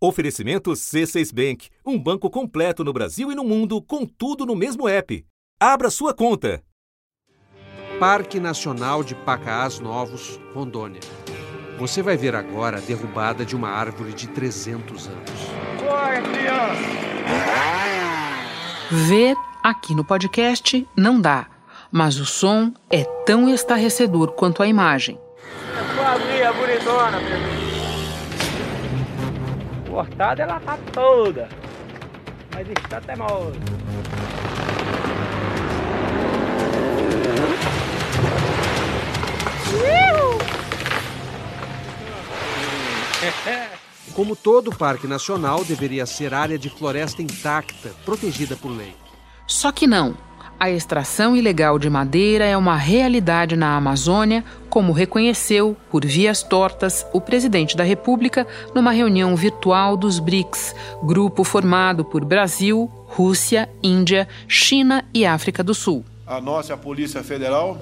Oferecimento C6 Bank, um banco completo no Brasil e no mundo, com tudo no mesmo app. Abra sua conta. Parque Nacional de Pacaás Novos, Rondônia. Você vai ver agora a derrubada de uma árvore de 300 anos. Ver aqui no podcast não dá, mas o som é tão estarrecedor quanto a imagem. É sua amiga bonitona, meu Cortada ela tá toda, mas está teimosa. Como todo parque nacional, deveria ser área de floresta intacta, protegida por lei. Só que não. A extração ilegal de madeira é uma realidade na Amazônia, como reconheceu, por vias tortas, o presidente da República numa reunião virtual dos BRICS, grupo formado por Brasil, Rússia, Índia, China e África do Sul. A nossa Polícia Federal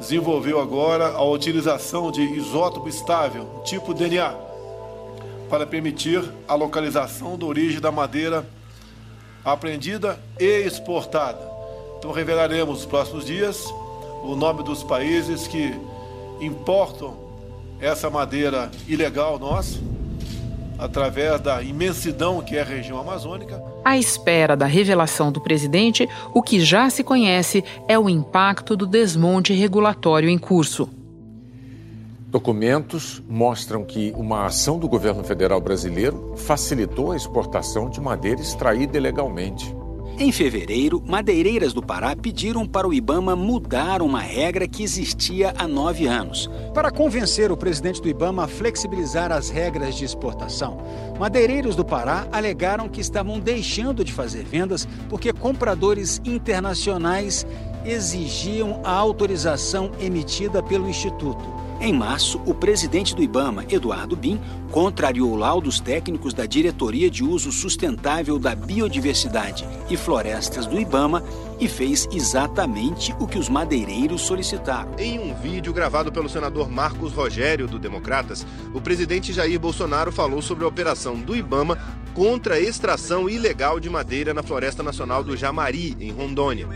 desenvolveu agora a utilização de isótopo estável, tipo DNA, para permitir a localização da origem da madeira apreendida e exportada. Então revelaremos nos próximos dias o nome dos países que importam essa madeira ilegal nossa, através da imensidão que é a região amazônica. À espera da revelação do presidente, o que já se conhece é o impacto do desmonte regulatório em curso. Documentos mostram que uma ação do governo federal brasileiro facilitou a exportação de madeira extraída ilegalmente. Em fevereiro, madeireiras do Pará pediram para o Ibama mudar uma regra que existia há nove anos. Para convencer o presidente do Ibama a flexibilizar as regras de exportação, madeireiros do Pará alegaram que estavam deixando de fazer vendas porque compradores internacionais exigiam a autorização emitida pelo Instituto. Em março, o presidente do Ibama, Eduardo Bin, contrariou laudos técnicos da Diretoria de Uso Sustentável da Biodiversidade e Florestas do Ibama e fez exatamente o que os madeireiros solicitaram. Em um vídeo gravado pelo senador Marcos Rogério, do Democratas, o presidente Jair Bolsonaro falou sobre a operação do Ibama contra a extração ilegal de madeira na Floresta Nacional do Jamari, em Rondônia.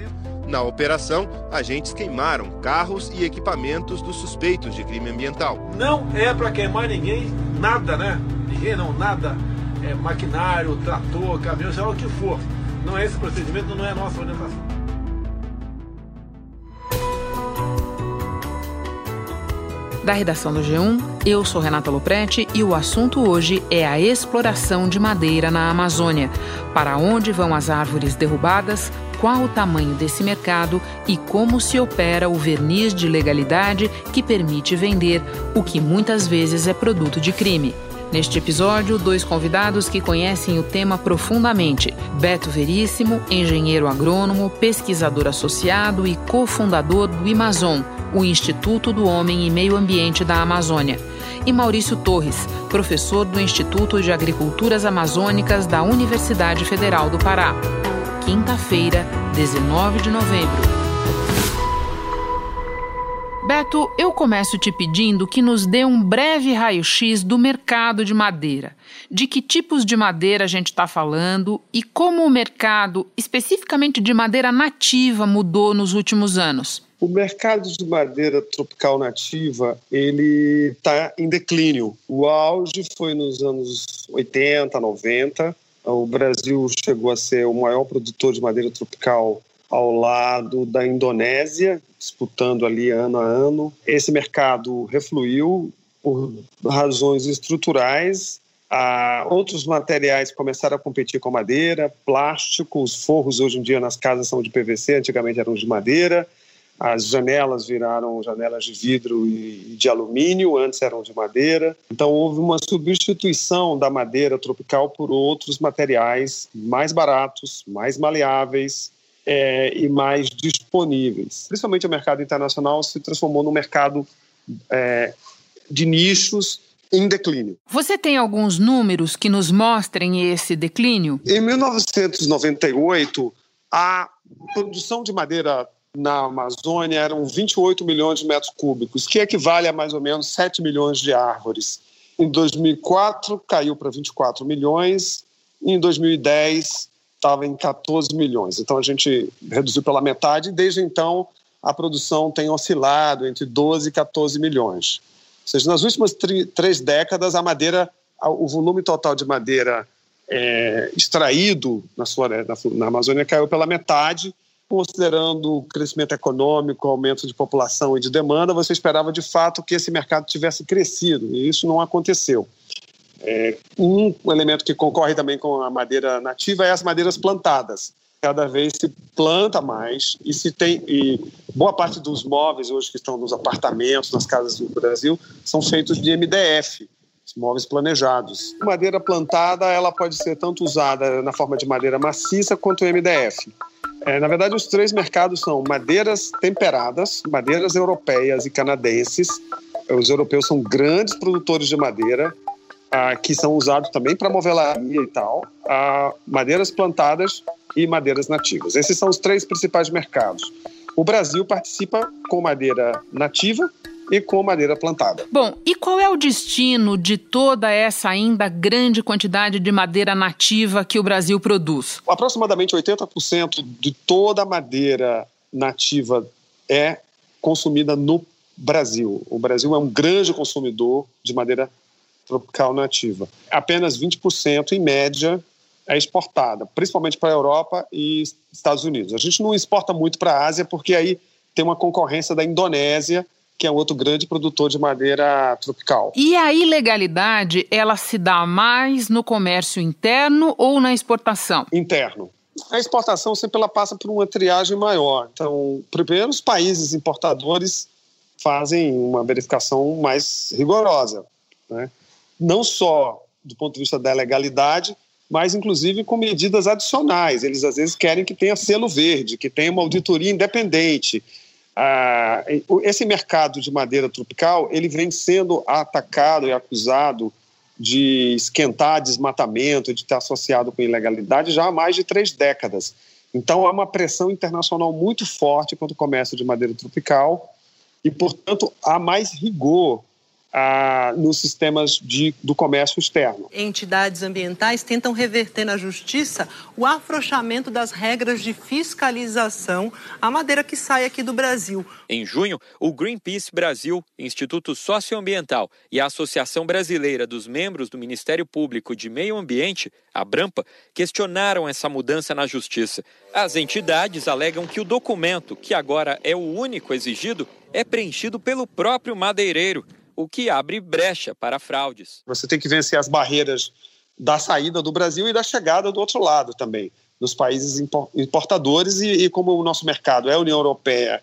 Na operação, agentes queimaram carros e equipamentos dos suspeitos de crime ambiental. Não é para queimar ninguém, nada, né? Ninguém não, nada. É maquinário, trator, caminhão, seja lá o que for. Não é esse procedimento, não é a nossa orientação. Da redação do G1, eu sou Renata Loprete e o assunto hoje é a exploração de madeira na Amazônia. Para onde vão as árvores derrubadas? Qual o tamanho desse mercado e como se opera o verniz de legalidade que permite vender o que muitas vezes é produto de crime. Neste episódio, dois convidados que conhecem o tema profundamente: Beto Veríssimo, engenheiro agrônomo, pesquisador associado e cofundador do Amazon, o Instituto do Homem e Meio Ambiente da Amazônia, e Maurício Torres, professor do Instituto de Agriculturas Amazônicas da Universidade Federal do Pará. Quinta-feira, 19 de novembro. Beto, eu começo te pedindo que nos dê um breve raio-x do mercado de madeira. De que tipos de madeira a gente está falando e como o mercado, especificamente de madeira nativa, mudou nos últimos anos. O mercado de madeira tropical nativa ele está em declínio. O auge foi nos anos 80, 90. O Brasil chegou a ser o maior produtor de madeira tropical ao lado da Indonésia, disputando ali ano a ano. Esse mercado refluiu por razões estruturais. Ah, outros materiais começaram a competir com madeira, plástico, os forros hoje em dia nas casas são de PVC, antigamente eram de madeira. As janelas viraram janelas de vidro e de alumínio, antes eram de madeira. Então houve uma substituição da madeira tropical por outros materiais mais baratos, mais maleáveis, é, e mais disponíveis. Principalmente o mercado internacional se transformou num mercado é, de nichos em declínio. Você tem alguns números que nos mostrem esse declínio? Em 1998, a produção de madeira na Amazônia eram 28 milhões de metros cúbicos, que equivale a mais ou menos 7 milhões de árvores. Em 2004 caiu para 24 milhões, e em 2010 estava em 14 milhões. Então a gente reduziu pela metade e desde então a produção tem oscilado entre 12 e 14 milhões. Ou seja, nas últimas três décadas a madeira, o volume total de madeira é, extraído na, floresta, na Amazônia caiu pela metade, considerando o crescimento econômico, o aumento de população e de demanda, você esperava de fato que esse mercado tivesse crescido, e isso não aconteceu. É, um elemento que concorre também com a madeira nativa é as madeiras plantadas. Cada vez se planta mais e se tem e boa parte dos móveis hoje que estão nos apartamentos, nas casas do Brasil, são feitos de MDF, móveis planejados. Madeira plantada ela pode ser tanto usada na forma de madeira maciça quanto MDF. É, na verdade, os três mercados são madeiras temperadas, madeiras europeias e canadenses. Os europeus são grandes produtores de madeira, ah, que são usados também para movelaria e tal, ah, madeiras plantadas e madeiras nativas. Esses são os três principais mercados. O Brasil participa com madeira nativa e com madeira plantada. Bom, e qual é o destino de toda essa ainda grande quantidade de madeira nativa que o Brasil produz? Aproximadamente 80% de toda a madeira nativa é consumida no Brasil. O Brasil é um grande consumidor de madeira tropical nativa. Apenas 20%, em média, é exportada, principalmente para a Europa e Estados Unidos. A gente não exporta muito para a Ásia porque aí tem uma concorrência da Indonésia que é outro grande produtor de madeira tropical. E a ilegalidade, ela se dá mais no comércio interno ou na exportação? Interno. A exportação sempre ela passa por uma triagem maior. Então, primeiro, os países importadores fazem uma verificação mais rigorosa, né? não só do ponto de vista da legalidade, mas inclusive com medidas adicionais. Eles às vezes querem que tenha selo verde, que tenha uma auditoria independente, ah, esse mercado de madeira tropical ele vem sendo atacado e acusado de esquentar desmatamento, de estar associado com ilegalidade já há mais de três décadas. Então há uma pressão internacional muito forte contra o comércio de madeira tropical e, portanto, há mais rigor ah, nos sistemas de, do comércio externo. Entidades ambientais tentam reverter na justiça o afrouxamento das regras de fiscalização à madeira que sai aqui do Brasil. Em junho, o Greenpeace Brasil, Instituto Socioambiental e a Associação Brasileira dos Membros do Ministério Público de Meio Ambiente, a Brampa, questionaram essa mudança na justiça. As entidades alegam que o documento, que agora é o único exigido, é preenchido pelo próprio madeireiro o que abre brecha para fraudes. Você tem que vencer as barreiras da saída do Brasil e da chegada do outro lado também, dos países importadores, e, e como o nosso mercado é a União Europeia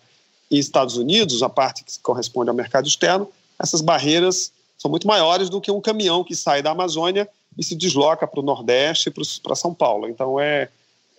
e Estados Unidos, a parte que corresponde ao mercado externo, essas barreiras são muito maiores do que um caminhão que sai da Amazônia e se desloca para o Nordeste e para São Paulo. Então, é,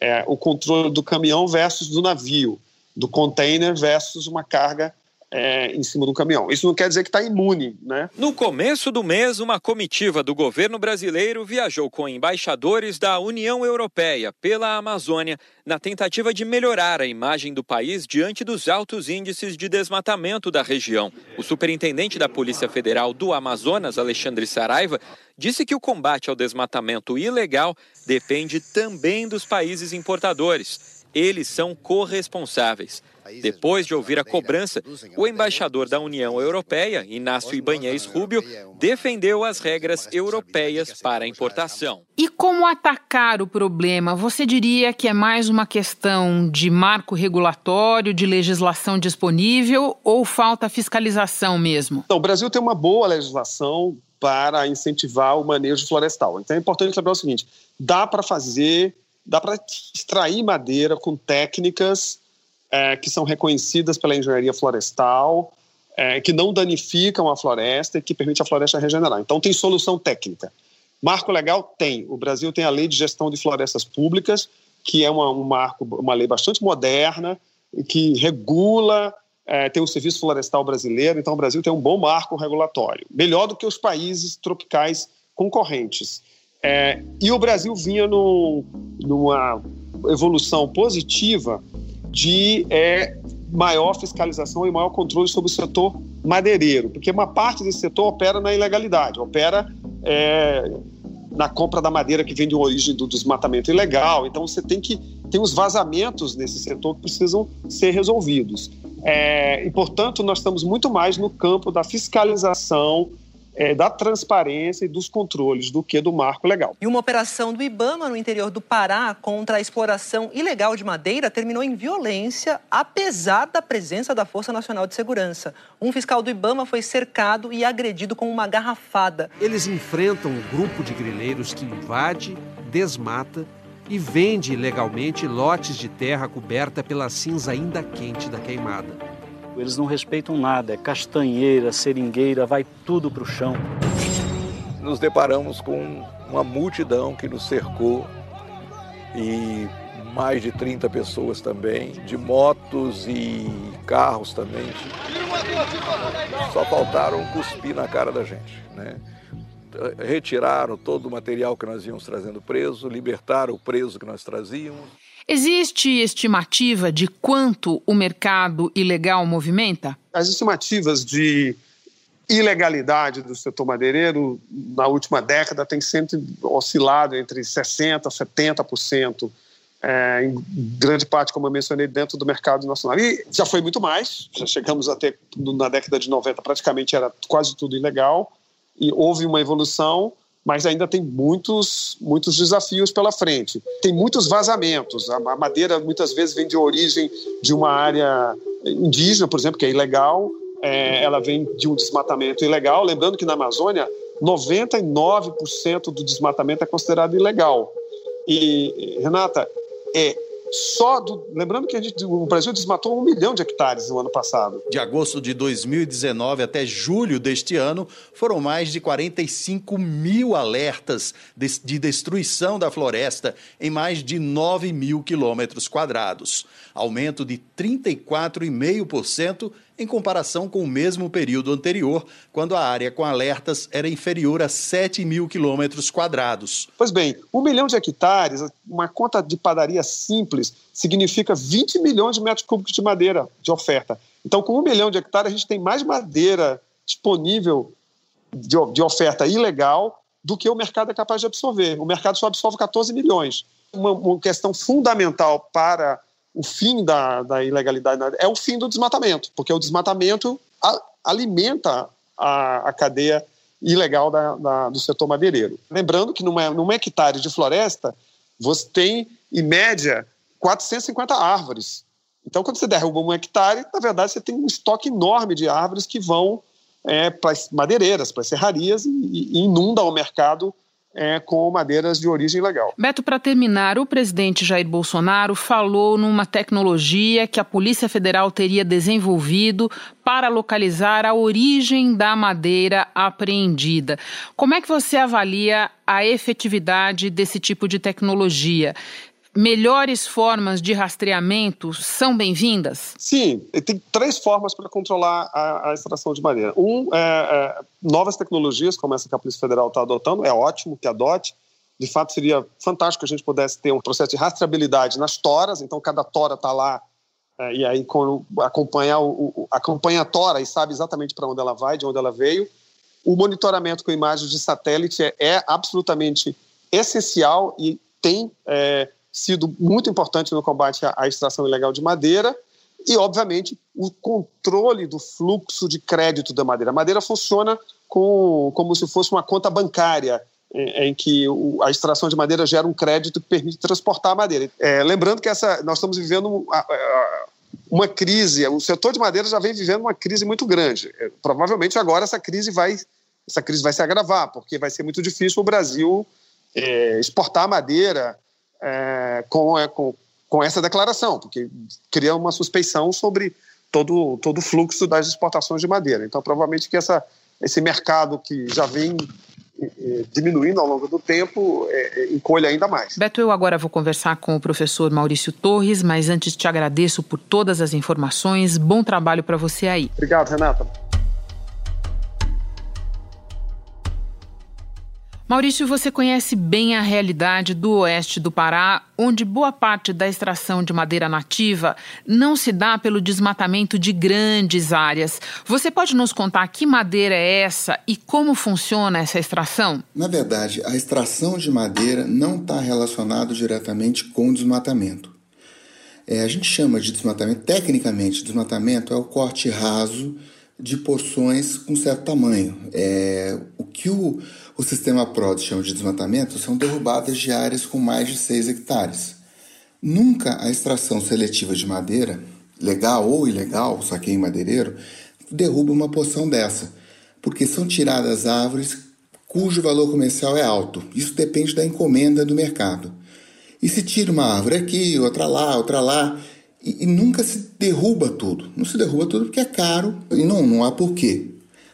é o controle do caminhão versus do navio, do container versus uma carga é, em cima do caminhão. Isso não quer dizer que está imune, né? No começo do mês, uma comitiva do governo brasileiro viajou com embaixadores da União Europeia pela Amazônia na tentativa de melhorar a imagem do país diante dos altos índices de desmatamento da região. O superintendente da Polícia Federal do Amazonas, Alexandre Saraiva, disse que o combate ao desmatamento ilegal depende também dos países importadores. Eles são corresponsáveis. Depois de ouvir a cobrança, o embaixador da União Europeia, Inácio Ibanez Rubio, defendeu as regras europeias para a importação. E como atacar o problema? Você diria que é mais uma questão de marco regulatório, de legislação disponível ou falta fiscalização mesmo? Então, o Brasil tem uma boa legislação para incentivar o manejo florestal. Então é importante lembrar o seguinte: dá para fazer, dá para extrair madeira com técnicas é, que são reconhecidas pela engenharia florestal, é, que não danificam a floresta e que permite a floresta regenerar. Então, tem solução técnica. Marco legal tem. O Brasil tem a Lei de Gestão de Florestas Públicas, que é uma, um marco, uma lei bastante moderna, que regula, é, tem o Serviço Florestal Brasileiro, então o Brasil tem um bom marco regulatório, melhor do que os países tropicais concorrentes. É, e o Brasil vinha no, numa evolução positiva de é, maior fiscalização e maior controle sobre o setor madeireiro, porque uma parte desse setor opera na ilegalidade, opera é, na compra da madeira que vem de origem do desmatamento ilegal. Então você tem que tem os vazamentos nesse setor que precisam ser resolvidos. É, e portanto nós estamos muito mais no campo da fiscalização é, da transparência e dos controles do que do marco legal. E uma operação do IBAMA no interior do Pará contra a exploração ilegal de madeira terminou em violência, apesar da presença da Força Nacional de Segurança. Um fiscal do IBAMA foi cercado e agredido com uma garrafada. Eles enfrentam um grupo de grileiros que invade, desmata e vende ilegalmente lotes de terra coberta pela cinza ainda quente da queimada. Eles não respeitam nada, é castanheira, seringueira, vai tudo para o chão. Nos deparamos com uma multidão que nos cercou e mais de 30 pessoas também, de motos e carros também. Só faltaram cuspir na cara da gente, né? Retiraram todo o material que nós íamos trazendo preso, libertaram o preso que nós trazíamos. Existe estimativa de quanto o mercado ilegal movimenta? As estimativas de ilegalidade do setor madeireiro na última década tem sempre oscilado entre 60% a 70%, é, em grande parte, como eu mencionei, dentro do mercado nacional. E já foi muito mais, já chegamos até na década de 90, praticamente era quase tudo ilegal, e houve uma evolução mas ainda tem muitos, muitos desafios pela frente. Tem muitos vazamentos. A madeira muitas vezes vem de origem de uma área indígena, por exemplo, que é ilegal. É, ela vem de um desmatamento ilegal. Lembrando que na Amazônia, 99% do desmatamento é considerado ilegal. E, Renata, é, só do, lembrando que gente, o Brasil desmatou um milhão de hectares no ano passado. De agosto de 2019 até julho deste ano, foram mais de 45 mil alertas de, de destruição da floresta em mais de 9 mil quilômetros quadrados, aumento de 34,5% em comparação com o mesmo período anterior, quando a área com alertas era inferior a 7 mil quilômetros quadrados. Pois bem, um milhão de hectares, uma conta de padaria simples, significa 20 milhões de metros cúbicos de madeira de oferta. Então, com um milhão de hectares, a gente tem mais madeira disponível de, de oferta ilegal do que o mercado é capaz de absorver. O mercado só absorve 14 milhões. Uma, uma questão fundamental para o fim da, da ilegalidade é o fim do desmatamento, porque o desmatamento a, alimenta a, a, cadeia ilegal da, da, do setor madeireiro. Lembrando que numa, num hectare de floresta, você tem, em média, 450 árvores. Então, quando você derruba um hectare, na verdade, você tem um estoque enorme de árvores que vão é, para as madeireiras, para as serrarias e, e inunda o mercado é, com madeiras de origem legal. Beto, para terminar, o presidente Jair Bolsonaro falou numa tecnologia que a Polícia Federal teria desenvolvido para localizar a origem da madeira apreendida. Como é que você avalia a efetividade desse tipo de tecnologia? Melhores formas de rastreamento são bem-vindas? Sim, tem três formas para controlar a, a, extração de madeira. Um, é, é, novas tecnologias, como essa que a Polícia Federal está adotando, é ótimo que adote. De fato, seria fantástico que a gente pudesse ter um processo de rastreabilidade nas toras, então cada tora está lá é, e aí o, o, acompanha a tora e sabe exatamente para onde ela vai, de onde ela veio. O monitoramento com imagens de satélite é, é absolutamente essencial e tem é, sido muito importante no combate à, extração ilegal de madeira e, obviamente, o controle do fluxo de crédito da madeira. A madeira funciona com, como se fosse uma conta bancária, em, em que o, a extração de madeira gera um crédito que permite transportar a madeira. É, lembrando que essa, nós estamos vivendo uma crise, o setor de madeira já vem vivendo uma crise muito grande. É, provavelmente agora essa crise vai, essa crise vai se agravar, porque vai ser muito difícil o Brasil é, exportar madeira é, com, é, com, com essa declaração, porque cria uma suspeição sobre todo, todo o fluxo das exportações de madeira. Então, provavelmente que essa, esse mercado que já vem diminuindo ao longo do tempo, é, é, encolha ainda mais. Beto, eu agora vou conversar com o professor Maurício Torres, mas antes te agradeço por todas as informações. Bom trabalho para você aí. Obrigado, Renata. Maurício, você conhece bem a realidade do oeste do Pará, onde boa parte da extração de madeira nativa não se dá pelo desmatamento de grandes áreas. Você pode nos contar que madeira é essa e como funciona essa extração? Na verdade, a extração de madeira não está relacionada diretamente com o desmatamento. É, a gente chama de desmatamento, tecnicamente, desmatamento é o corte raso de porções com certo tamanho. É, o que o, o sistema PROD chama de desmatamento são derrubadas de áreas com mais de 6 hectares. Nunca a extração seletiva de madeira, legal ou ilegal, saqueio madeireiro, derruba uma porção dessa, porque são tiradas árvores cujo valor comercial é alto. Isso depende da encomenda do mercado. E se tira uma árvore aqui, outra lá, outra lá, e, e, nunca se derruba tudo. Não se derruba tudo porque é caro e não, não há porquê.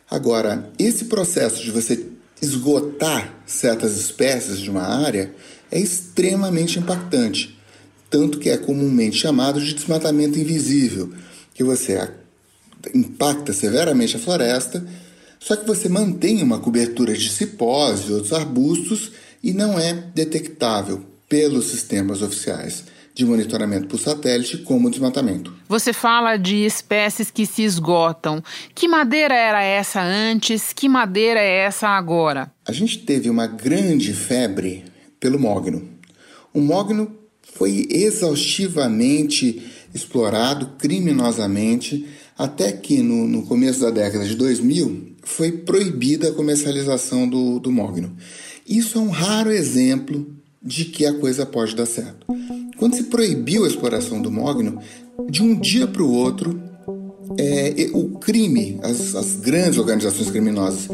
Agora, esse processo de você esgotar certas espécies de uma área é extremamente impactante, tanto que é comumente chamado de desmatamento invisível, que você impacta severamente a floresta, só que você mantém uma cobertura de cipós e outros arbustos e não é detectável pelos sistemas oficiais de monitoramento por satélite como desmatamento. Você fala de espécies que se esgotam. Que madeira era essa antes? Que madeira é essa agora? A gente teve uma grande febre pelo mogno. O mogno foi exaustivamente explorado criminosamente até que no, no, começo da década de 2000 foi proibida a comercialização do, do mogno. Isso é um raro exemplo de que a coisa pode dar certo. Quando se proibiu a exploração do mogno, de um dia para o outro, é, o crime, as, as, grandes organizações criminosas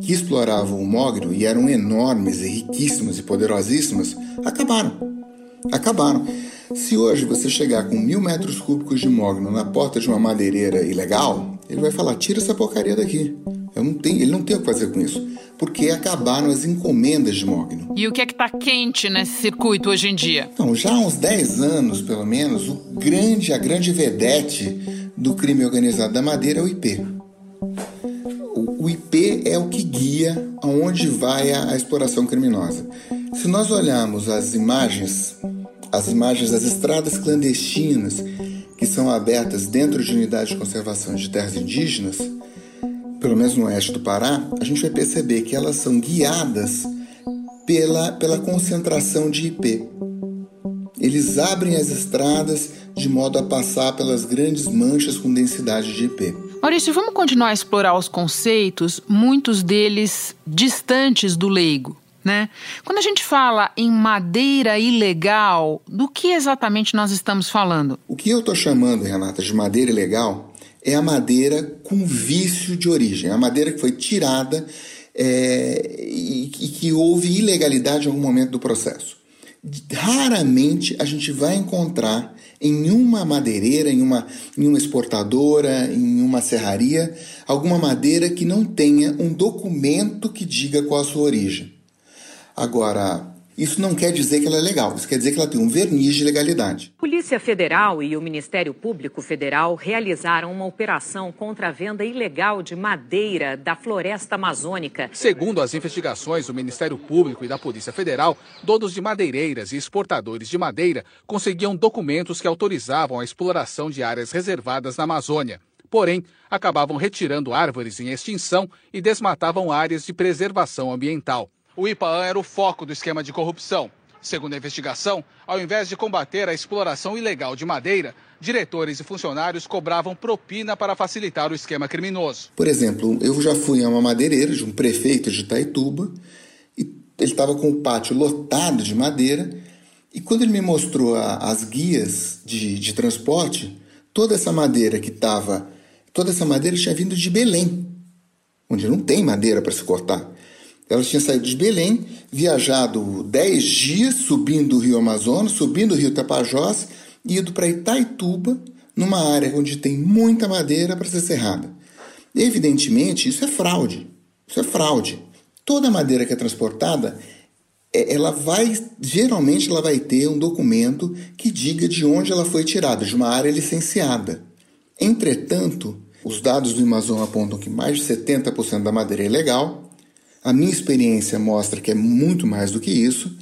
que exploravam o mogno e eram enormes e riquíssimas e poderosíssimas, acabaram. Acabaram. Se hoje você chegar com mil metros cúbicos de mogno na porta de uma madeireira ilegal, ele vai falar: tira essa porcaria daqui. Eu não tenho, ele não tem o que fazer com isso, porque acabaram as encomendas de mogno. E o que é que está quente nesse circuito hoje em dia? Então, já há uns 10 anos, pelo menos, o grande, a grande vedete do crime organizado da madeira é o IP. O, o IP é o que guia aonde vai a, a exploração criminosa. Se nós olharmos as imagens, as imagens das estradas clandestinas que são abertas dentro de unidades de conservação de terras indígenas, pelo menos no oeste do Pará, a gente vai perceber que elas são guiadas pela, pela concentração de IP. Eles abrem as estradas de modo a passar pelas grandes manchas com densidade de IP. Maurício, vamos continuar a explorar os conceitos, muitos deles distantes do leigo. Né? Quando a gente fala em madeira ilegal, do que exatamente nós estamos falando? O que eu estou chamando, Renata, de madeira ilegal é a madeira com vício de origem, a madeira que foi tirada é, e, e que houve ilegalidade em algum momento do processo. Raramente a gente vai encontrar em uma madeireira, em uma, em uma exportadora, em uma serraria, alguma madeira que não tenha um documento que diga qual a sua origem. Agora, isso não quer dizer que ela é legal, isso quer dizer que ela tem um verniz de legalidade. Polícia Federal e o Ministério Público Federal realizaram uma operação contra a venda ilegal de madeira da floresta amazônica. Segundo as investigações do Ministério Público e da Polícia Federal, donos de madeireiras e exportadores de madeira conseguiam documentos que autorizavam a exploração de áreas reservadas na Amazônia. Porém, acabavam retirando árvores em extinção e desmatavam áreas de preservação ambiental. O IPAAN era o foco do esquema de corrupção. Segundo a investigação, ao invés de combater a exploração ilegal de madeira, diretores e funcionários cobravam propina para facilitar o esquema criminoso. Por exemplo, eu já fui a uma madeireira de um prefeito de Itaituba e ele estava com o pátio lotado de madeira e quando ele me mostrou a, as guias de, de transporte, toda essa madeira que estava, toda essa madeira tinha vindo de Belém, onde não tem madeira para se cortar. Ela tinha saído de Belém, viajado 10 dias, subindo o rio Amazonas, subindo o rio Tapajós, e ido para Itaituba, numa área onde tem muita madeira para ser serrada. Evidentemente, isso é fraude. Isso é fraude. Toda madeira que é transportada, é, ela vai, geralmente, ela vai ter um documento que diga de onde ela foi tirada, de uma área licenciada. Entretanto, os dados do Amazon apontam que mais de 70% da madeira é ilegal, A minha experiência mostra que é muito mais do que isso.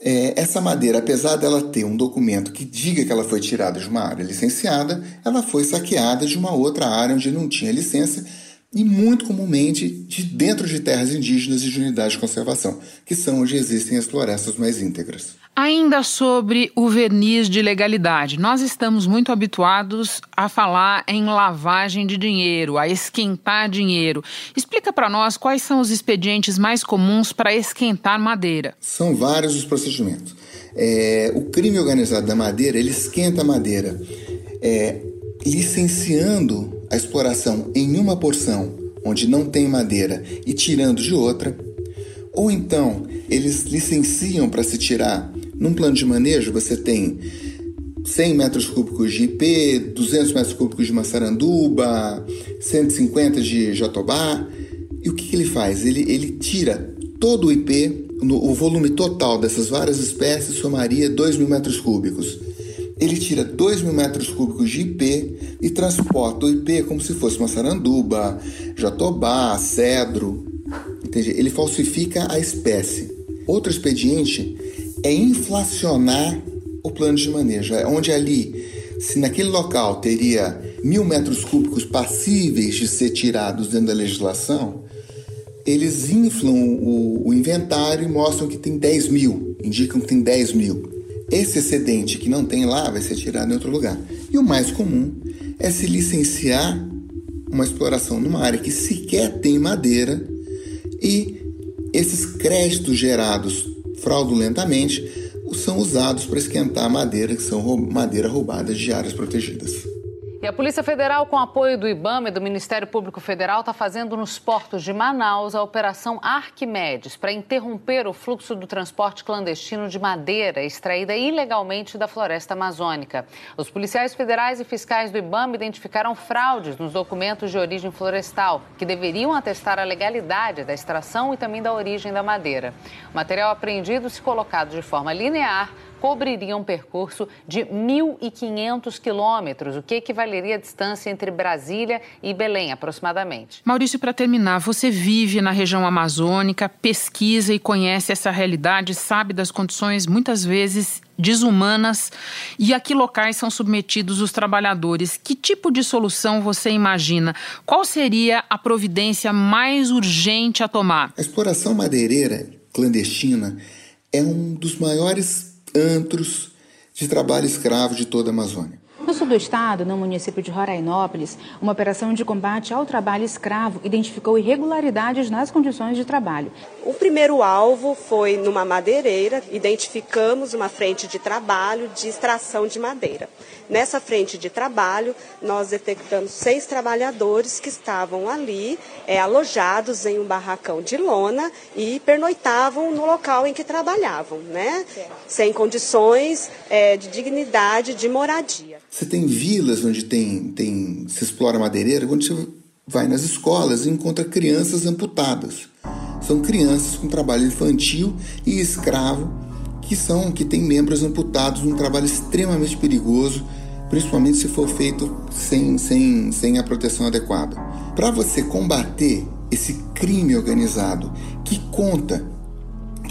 É, essa madeira, apesar dela ter um documento que diga que ela foi tirada de uma área licenciada, ela foi saqueada de uma outra área onde não tinha licença e muito comumente de dentro de terras indígenas e de unidades de conservação, que são onde existem as florestas mais íntegras. Ainda sobre o verniz de legalidade, nós estamos muito habituados a falar em lavagem de dinheiro, a esquentar dinheiro. Explica para nós quais são os expedientes mais comuns para esquentar madeira. São vários os procedimentos. É, o crime organizado da madeira, ele esquenta a madeira, é, licenciando a exploração em uma porção onde não tem madeira e tirando de outra, ou então eles licenciam para se tirar num plano de manejo, você tem 100 metros cúbicos de IP, 200 metros cúbicos de maçaranduba, 150 de jatobá. E o que, que ele faz? Ele, ele tira todo o IP, no, o volume total dessas várias espécies somaria 2 mil metros cúbicos. Ele tira 2 mil metros cúbicos de IP e transporta o IP como se fosse maçaranduba, jatobá, cedro. Entende? Ele falsifica a espécie. Outro expediente é inflacionar o plano de manejo, é onde ali, se naquele local teria mil metros cúbicos passíveis de ser tirados dentro da legislação, eles inflam o, o inventário e mostram que tem 10 mil, indicam que tem 10 mil. Esse excedente que não tem lá vai ser tirado em outro lugar. E o mais comum é se licenciar uma exploração numa área que sequer tem madeira e esses créditos gerados fraudulentamente são usados para esquentar madeira, que são madeira roubada de áreas protegidas. E a Polícia Federal, com apoio do IBAMA e do Ministério Público Federal, está fazendo nos portos de Manaus a Operação Arquimedes para interromper o fluxo do transporte clandestino de madeira extraída ilegalmente da floresta amazônica. Os policiais federais e fiscais do IBAMA identificaram fraudes nos documentos de origem florestal, que deveriam atestar a legalidade da extração e também da origem da madeira. O material apreendido, se colocado de forma linear, cobriria um percurso de 1.500 quilômetros, o que equivaleria à distância entre Brasília e Belém, aproximadamente. Maurício, para terminar, você vive na região amazônica, pesquisa e conhece essa realidade, sabe das condições muitas vezes desumanas e a que locais são submetidos os trabalhadores. Que tipo de solução você imagina? Qual seria a providência mais urgente a tomar? A exploração madeireira clandestina é um dos maiores antros de trabalho escravo de toda a Amazônia. No sul do estado, no município de Rorainópolis, uma operação de combate ao trabalho escravo identificou irregularidades nas condições de trabalho. O primeiro alvo foi numa madeireira, identificamos uma frente de trabalho de extração de madeira. Nessa frente de trabalho, nós detectamos seis trabalhadores que estavam ali, é, alojados em um barracão de lona e pernoitavam no local em que trabalhavam, né? Sem condições é, de dignidade de moradia. Você tem vilas onde tem, tem se explora madeireira, onde você vai nas escolas e encontra crianças amputadas. São crianças com trabalho infantil e escravo que são que têm membros amputados, um trabalho extremamente perigoso, principalmente se for feito sem, sem, sem a proteção adequada. Para você combater esse crime organizado que conta,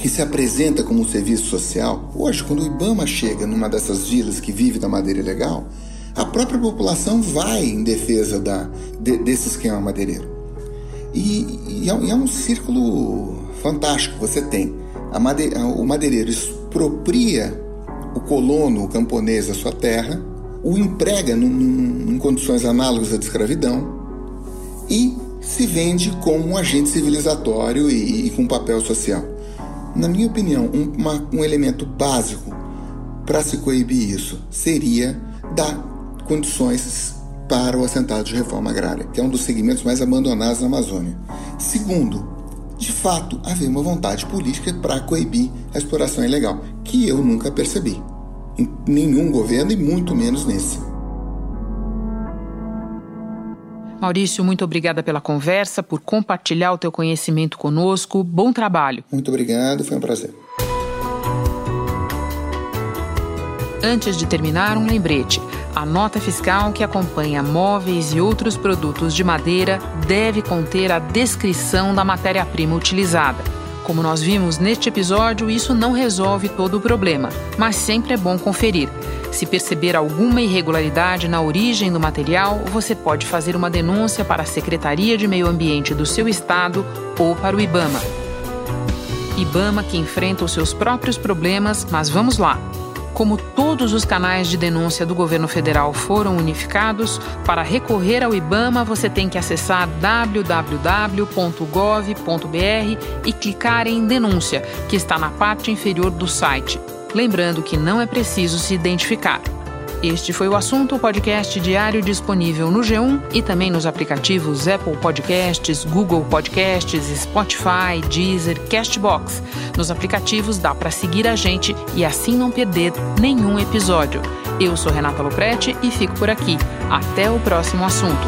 que se apresenta como um serviço social, hoje, quando o Ibama chega numa dessas vilas que vive da madeira ilegal, a própria população vai em defesa da, de, desse esquema madeireiro. E, e, é, e, é, um círculo fantástico. Você tem a made, o madeireiro expropria o colono, o camponês da sua terra, o emprega num, num, em condições análogas à de escravidão e se vende como um agente civilizatório e, e com papel social. Na minha opinião, um, uma, um elemento básico para se coibir isso seria dar condições para o assentado de reforma agrária, que é um dos segmentos mais abandonados na Amazônia. Segundo, de fato haver uma vontade política para coibir a exploração ilegal, que eu nunca percebi. Em nenhum governo e muito menos nesse. Maurício, muito obrigada pela conversa, por compartilhar o teu conhecimento conosco. Bom trabalho. Muito obrigado, foi um prazer. Antes de terminar, um lembrete. A nota fiscal que acompanha móveis e outros produtos de madeira deve conter a descrição da matéria-prima utilizada. Como nós vimos neste episódio, isso não resolve todo o problema, mas sempre é bom conferir. Se perceber alguma irregularidade na origem do material, você pode fazer uma denúncia para a Secretaria de Meio Ambiente do seu estado ou para o IBAMA. IBAMA que enfrenta os seus próprios problemas, mas vamos lá. Como todos os canais de denúncia do governo federal foram unificados, para recorrer ao IBAMA você tem que acessar www.gov.br e clicar em Denúncia, que está na parte inferior do site. Lembrando que não é preciso se identificar. Este foi o assunto, podcast diário disponível no G1 e também nos aplicativos Apple Podcasts, Google Podcasts, Spotify, Deezer, Castbox. Nos aplicativos dá para seguir a gente e assim não perder nenhum episódio. Eu sou Renata Loprete e fico por aqui. Até o próximo assunto.